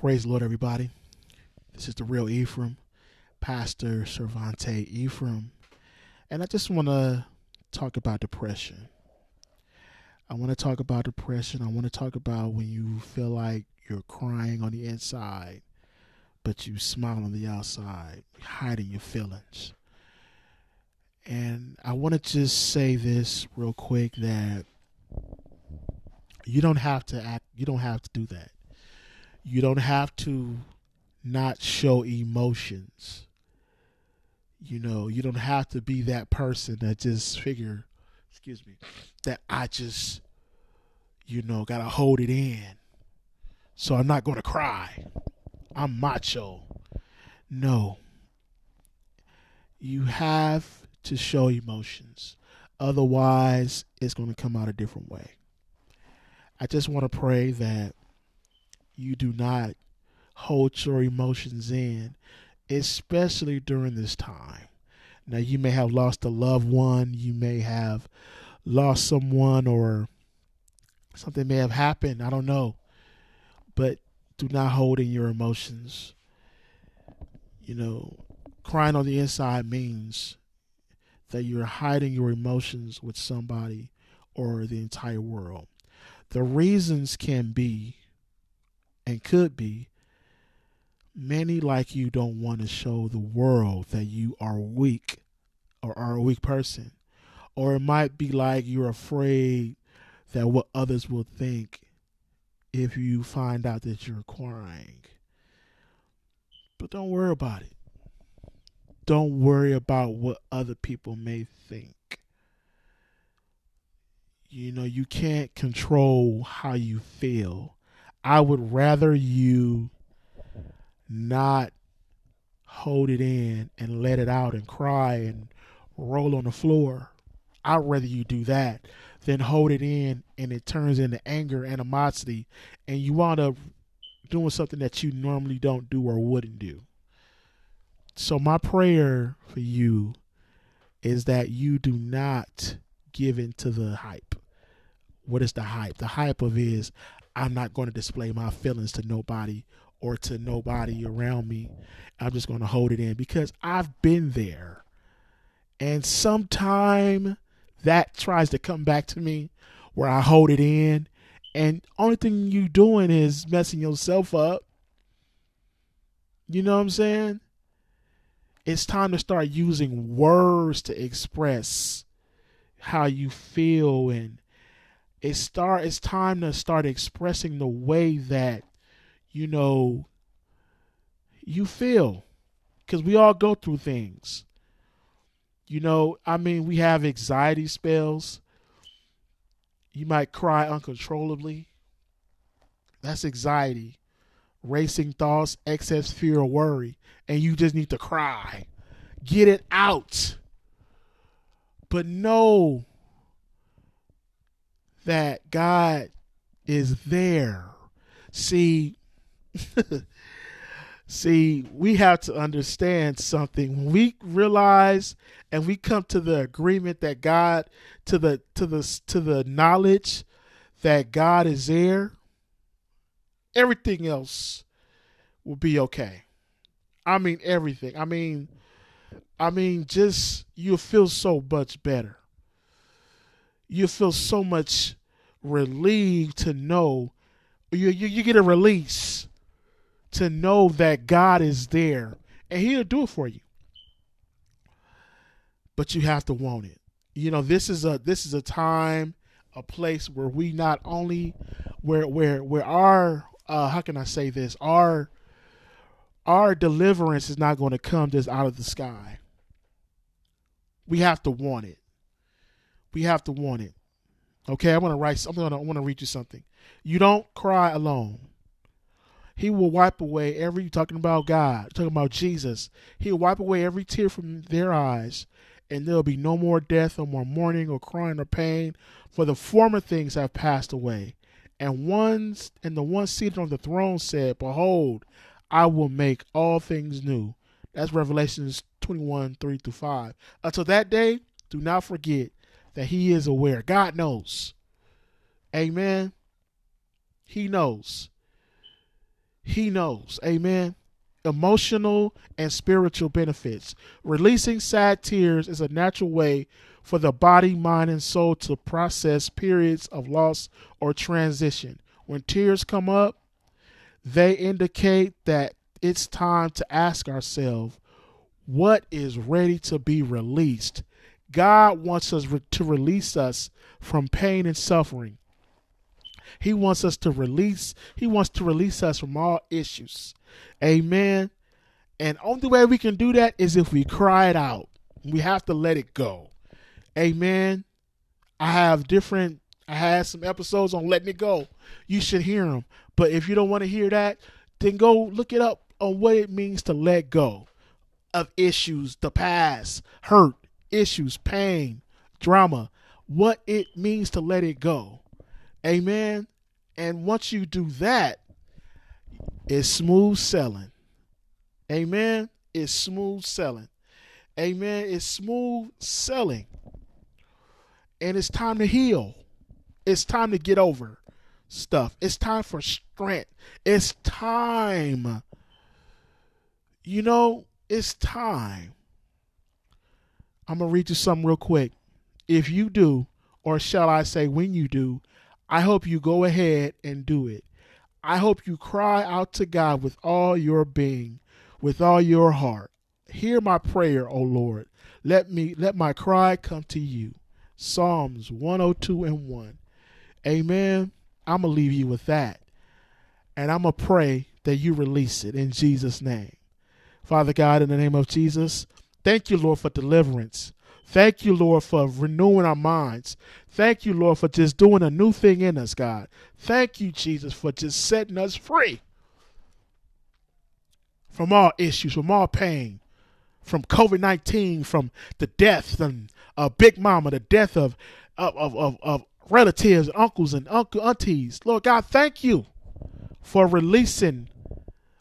Praise the Lord, everybody. This is the real Ephraim, Pastor Cervante Ephraim. And I just want to talk about depression. I want to talk about depression. I want to talk about when you feel like you're crying on the inside, but you smile on the outside, hiding your feelings. And I want to just say this real quick that you don't have to act, you don't have to do that you don't have to not show emotions. You know, you don't have to be that person that just figure, excuse me, that I just, you know, gotta hold it in. So I'm not gonna cry. I'm macho. No. You have to show emotions. Otherwise, it's going to come out a different way. I just want to pray that you do not hold your emotions in, especially during this time. Now, you may have lost a loved one, you may have lost someone, or something may have happened. I don't know. But do not hold in your emotions. You know, crying on the inside means that you're hiding your emotions with somebody or the entire world. The reasons can be and could be many like you don't want to show the world that you are weak or are a weak person. Or it might be like you're afraid that what others will think if you find out that you're crying. But don't worry about it. Don't worry about what other people may think. You know, you can't control how you feel. I would rather you not hold it in and let it out and cry and roll on the floor. I'd rather you do that than hold it in and it turns into anger, animosity, and you wind up doing something that you normally don't do or wouldn't do. So, my prayer for you is that you do not give into the hype. What is the hype? The hype of is I'm not going to display my feelings to nobody or to nobody around me. I'm just going to hold it in because I've been there. And sometime that tries to come back to me where I hold it in and only thing you doing is messing yourself up. You know what I'm saying? It's time to start using words to express how you feel and it start it's time to start expressing the way that you know you feel. Because we all go through things. You know i mean we have anxiety spells. You might cry uncontrollably. That's anxiety. Racing thoughts excess fear or worry and you just need to cry. Get it out. But know that God is there. See, see, we have to understand something. When we realize and we come to the agreement that God to the to the to the knowledge that God is there, everything else will be okay. I mean everything. I mean I mean just you'll feel so much better you feel so much relieved to know you, you, you get a release to know that God is there and he'll do it for you. But you have to want it. You know, this is a this is a time, a place where we not only where where where our uh how can I say this? Our our deliverance is not going to come just out of the sky. We have to want it. We have to want it. Okay, I want to write. Gonna. I want to read you something. You don't cry alone. He will wipe away every. Talking about God. Talking about Jesus. He will wipe away every tear from their eyes, and there will be no more death, or more mourning, or crying, or pain, for the former things have passed away. And ones and the one seated on the throne said, "Behold, I will make all things new." That's Revelations 21, 3 through 5. Until that day, do not forget that he is aware. God knows. Amen. He knows. He knows. Amen. Emotional and spiritual benefits. Releasing sad tears is a natural way for the body, mind, and soul to process periods of loss or transition. When tears come up, they indicate that it's time to ask ourselves what is ready to be released. God wants us re- to release us from pain and suffering. He wants us to release, he wants to release us from all issues. Amen. And only way we can do that is if we cry it out. We have to let it go. Amen. I have different I had some episodes on letting it go. You should hear them. But if you don't want to hear that, then go look it up on what it means to let go of issues, the past, hurt, issues, pain, drama, what it means to let it go. Amen. And once you do that, it's smooth selling. Amen. It's smooth selling. Amen. It's smooth selling. And it's time to heal. It's time to get over stuff. It's time for strength. It's time. You know, it's time. I'm going to read you something real quick. If you do, or shall I say, when you do, I hope you go ahead and do it. I hope you cry out to God with all your being, with all your heart. Hear my prayer, O Lord. Let me let my cry come to you. Psalms 102 and 1. Amen. I'm going to leave you with that. And I'm going to pray that you release it in Jesus' name. Father God, in the name of Jesus, thank you, Lord, for deliverance. Thank you, Lord, for renewing our minds. Thank you, Lord, for just doing a new thing in us, God. Thank you, Jesus, for just setting us free from all issues, from all pain, from COVID 19, from the death of uh, Big Mama, the death of, of, of, of, relatives, uncles, and uncle aunties. Lord God, thank you for releasing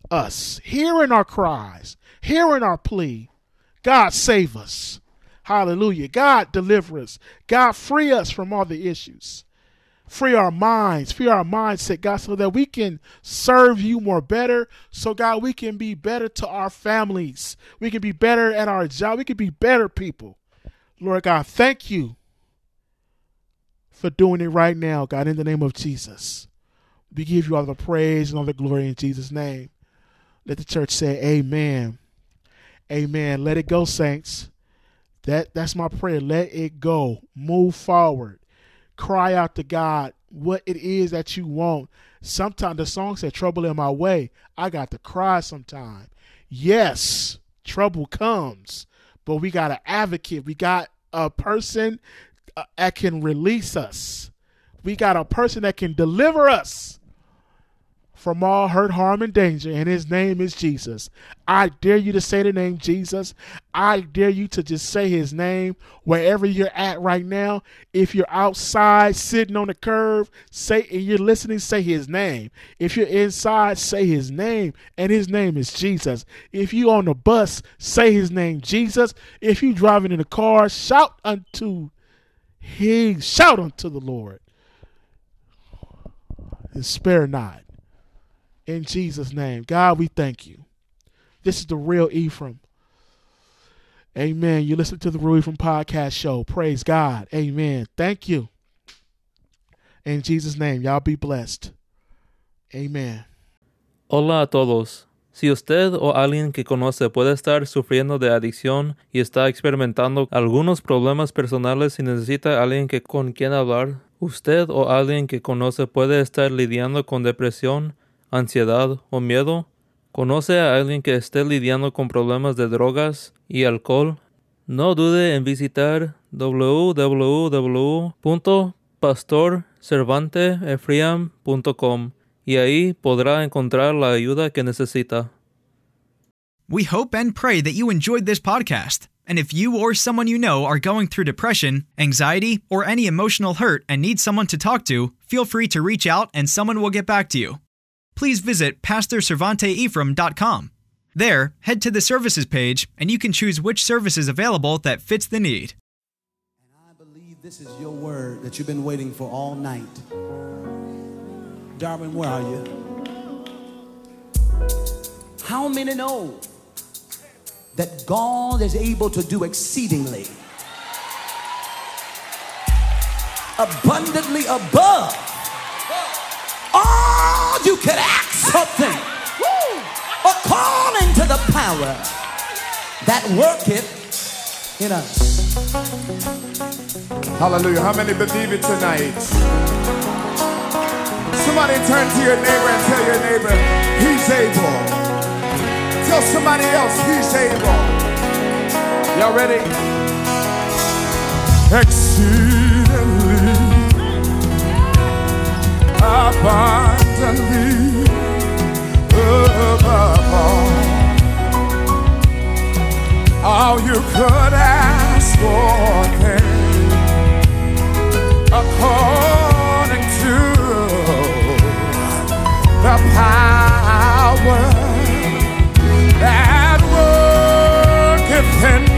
us, hearing our cries, hearing our plea. God, save us. Hallelujah. God, deliver us. God, free us from all the issues. Free our minds, free our mindset, God, so that we can serve you more better. So, God, we can be better to our families. We can be better at our job. We can be better people. Lord God, thank you for doing it right now, God, in the name of Jesus. We give you all the praise and all the glory in Jesus' name. Let the church say amen. Amen. Let it go, saints. That that's my prayer. Let it go. Move forward. Cry out to God what it is that you want. Sometimes the song said trouble in my way. I got to cry sometime. Yes, trouble comes, but we got an advocate. We got a person uh, that can release us. We got a person that can deliver us from all hurt, harm, and danger, and his name is Jesus. I dare you to say the name Jesus. I dare you to just say his name wherever you're at right now. If you're outside sitting on the curb, say and you're listening, say his name. If you're inside, say his name, and his name is Jesus. If you on the bus, say his name, Jesus. If you're driving in the car, shout unto he shout unto the Lord and spare not in Jesus' name. God, we thank you. This is the real Ephraim. Amen. You listen to the Real Ephraim podcast show. Praise God. Amen. Thank you. In Jesus' name, y'all be blessed. Amen. Hola a todos. Si usted o alguien que conoce puede estar sufriendo de adicción y está experimentando algunos problemas personales y necesita alguien que con quien hablar, usted o alguien que conoce puede estar lidiando con depresión, ansiedad o miedo, conoce a alguien que esté lidiando con problemas de drogas y alcohol, no dude en visitar www.pastorcervantefriam.com y ahí podrá encontrar la ayuda que necesita. We hope and pray that you enjoyed this podcast. And if you or someone you know are going through depression, anxiety, or any emotional hurt and need someone to talk to, feel free to reach out and someone will get back to you. Please visit PastorCervanteEphraim.com. There, head to the services page and you can choose which service is available that fits the need. And I believe this is your word that you've been waiting for all night. Darwin, where are you? How many know that God is able to do exceedingly, abundantly above you could ask something, according to the power that worketh in us? Hallelujah. How many believe it tonight? Somebody turn to your neighbor and tell your neighbor, he's able. Tell somebody else, he's able. Y'all ready? Exceedingly, abundantly, above all, all you could ask for, thing, according to the power that worketh in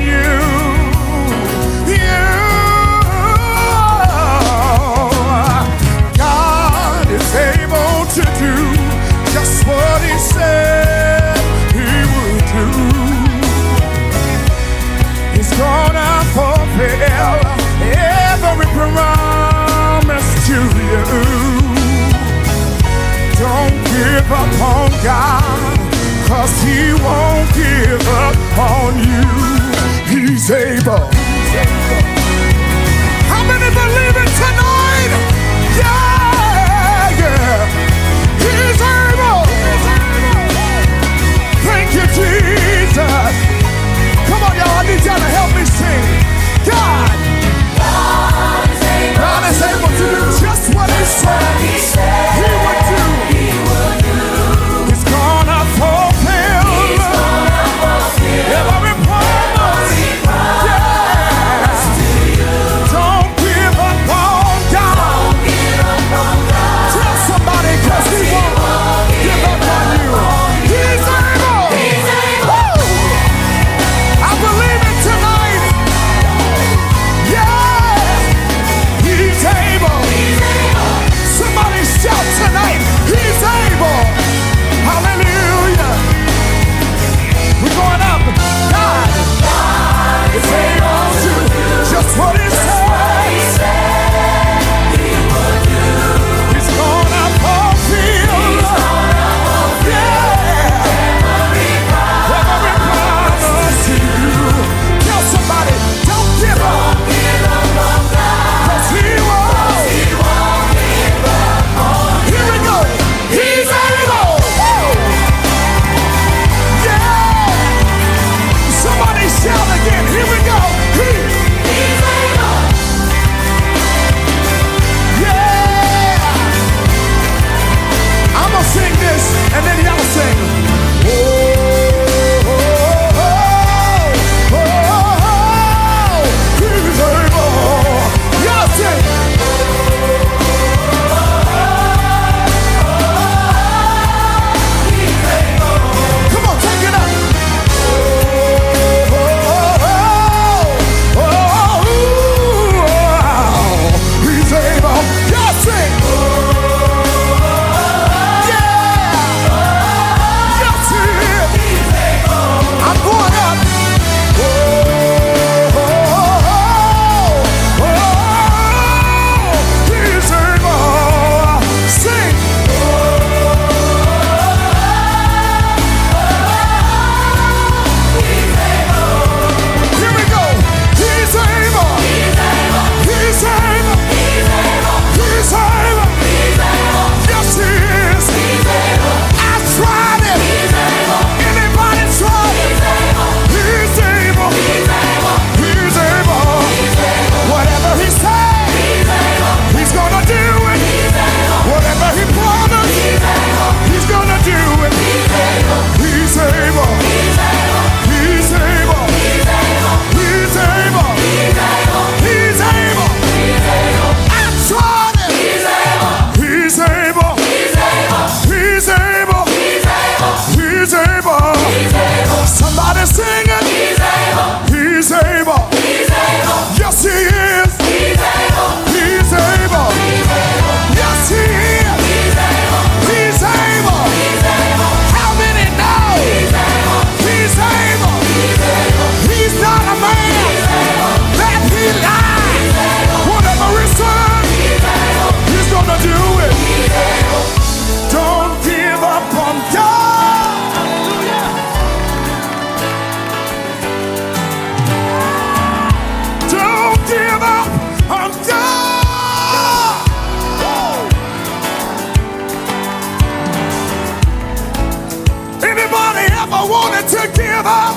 give up?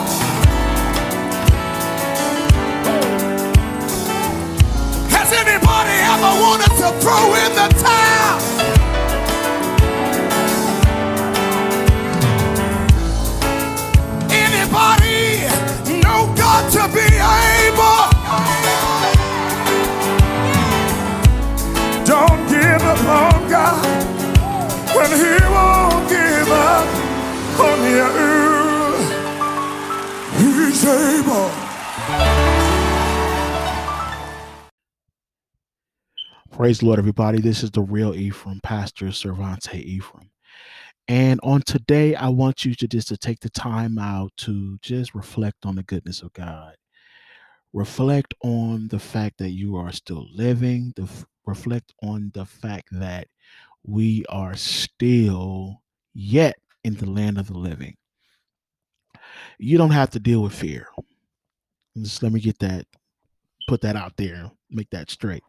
Has anybody ever wanted to throw in the towel? Anybody know God to be able? Don't give up on God when He won't give up He's able. Praise the Lord, everybody. This is the real Ephraim, Pastor Cervante Ephraim. And on today, I want you to just to take the time out to just reflect on the goodness of God. Reflect on the fact that you are still living. The reflect on the fact that we are still yet in the land of the living. You don't have to deal with fear. Just let me get that, put that out there, make that straight.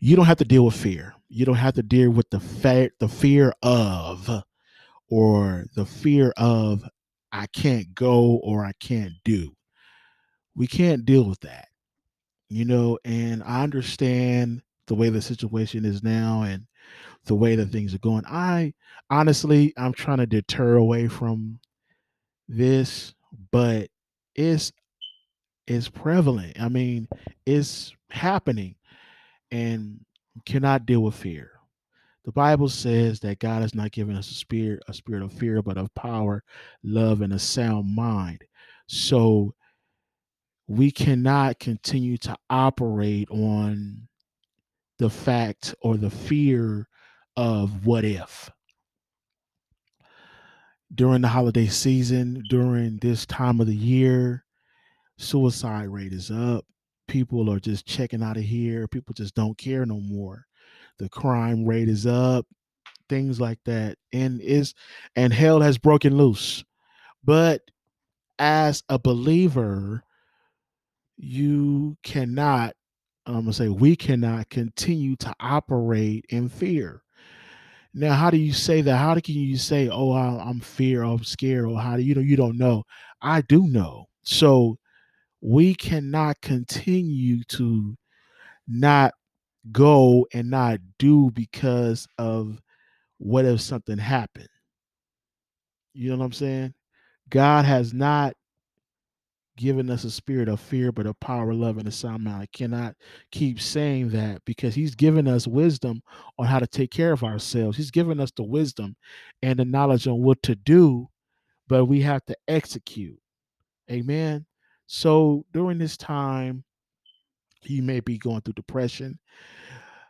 You don't have to deal with fear. You don't have to deal with the fa- the fear of or the fear of I can't go or I can't do. We can't deal with that. You know, and I understand the way the situation is now and the way that things are going. I honestly I'm trying to deter away from this, but it's it's prevalent. I mean, it's happening and cannot deal with fear. The Bible says that God has not given us a spirit, a spirit of fear, but of power, love, and a sound mind. So we cannot continue to operate on the fact or the fear of what if. During the holiday season, during this time of the year, suicide rate is up. People are just checking out of here. People just don't care no more. The crime rate is up things like that and is and hell has broken loose but as a believer you cannot i'm gonna say we cannot continue to operate in fear now how do you say that how can you say oh I- i'm fear i'm scared or how do you know you don't know i do know so we cannot continue to not go and not do because of what if something happened? You know what I'm saying? God has not given us a spirit of fear, but of power, love, and a sound mind. I cannot keep saying that because He's given us wisdom on how to take care of ourselves. He's given us the wisdom and the knowledge on what to do, but we have to execute. Amen. So during this time, you may be going through depression.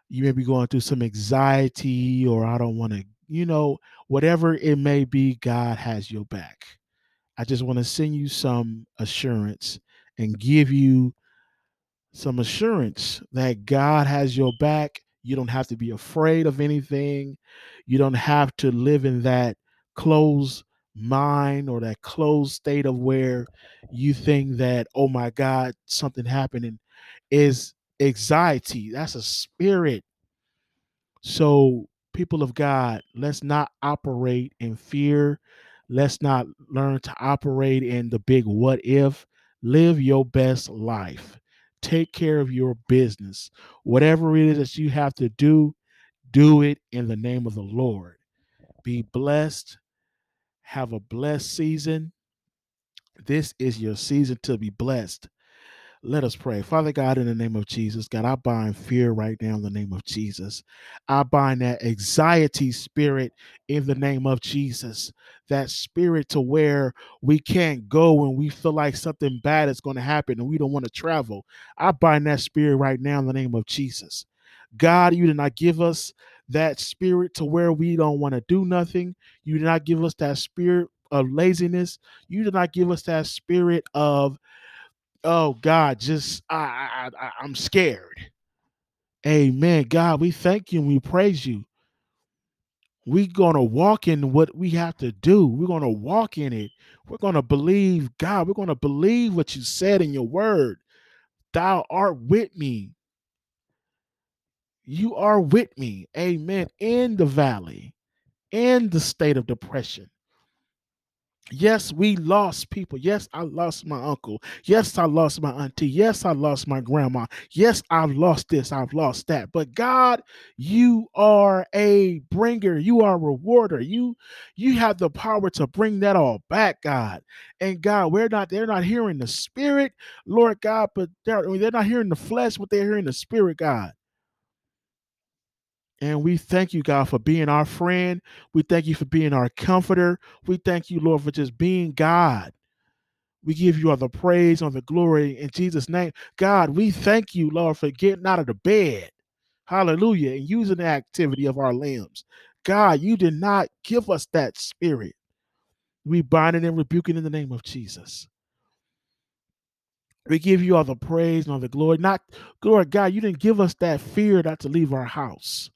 You may be going through some anxiety, or I don't want to, you know, whatever it may be, God has your back. I just want to send you some assurance and give you some assurance that God has your back. You don't have to be afraid of anything. You don't have to live in that closed mind or that closed state of where you think that, oh my God, something happening is anxiety. That's a spirit. So, people of God, let's not operate in fear. Let's not learn to operate in the big what if. Live your best life. Take care of your business. Whatever it is that you have to do, do it in the name of the Lord. Be blessed. Have a blessed season. This is your season to be blessed. Let us pray. Father God, in the name of Jesus, God, I bind fear right now in the name of Jesus. I bind that anxiety spirit in the name of Jesus. That spirit to where we can't go when we feel like something bad is going to happen and we don't want to travel. I bind that spirit right now in the name of Jesus. God, you did not give us that spirit to where we don't want to do nothing. You did not give us that spirit of laziness. You did not give us that spirit of oh God, just I, I, I I'm scared. Amen. God, we thank you and we praise you. We're gonna walk in what we have to do. We're gonna walk in it. We're gonna believe God. We're gonna believe what you said in your word. Thou art with me. You are with me. Amen. In the valley, in the state of depression. Yes, we lost people. Yes, I lost my uncle. Yes, I lost my auntie. Yes, I lost my grandma. Yes, I've lost this. I've lost that. But God, you are a bringer. You are a rewarder. You you have the power to bring that all back, God. And God, we're not they're not hearing the spirit, Lord God, but they're they're not hearing the flesh, but they're hearing the spirit, God. And we thank you, God, for being our friend. We thank you for being our comforter. We thank you, Lord, for just being God. We give you all the praise, all the glory in Jesus' name. God, we thank you, Lord, for getting out of the bed. Hallelujah. And using the activity of our limbs. God, you did not give us that spirit. We bind it and rebuke it in the name of Jesus. We give you all the praise and all the glory. Not glory, God, you didn't give us that fear not to leave our house.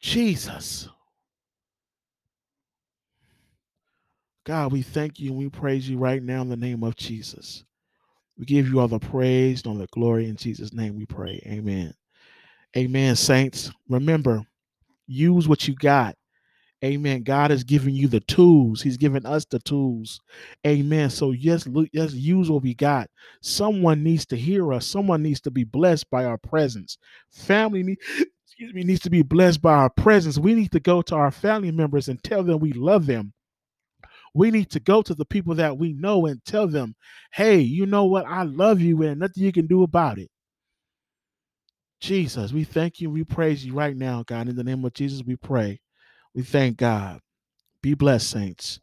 Jesus. God, we thank you and we praise you right now in the name of Jesus. We give you all the praise and all the glory in Jesus' name we pray. Amen. Amen, saints. Remember, use what you got. Amen. God has given you the tools. He's given us the tools. Amen. So yes, yes, use what we got. Someone needs to hear us. Someone needs to be blessed by our presence. Family need, excuse me, needs to be blessed by our presence. We need to go to our family members and tell them we love them. We need to go to the people that we know and tell them, hey, you know what? I love you and nothing you can do about it. Jesus, we thank you. We praise you right now, God. In the name of Jesus, we pray. We thank God. Be blessed, saints.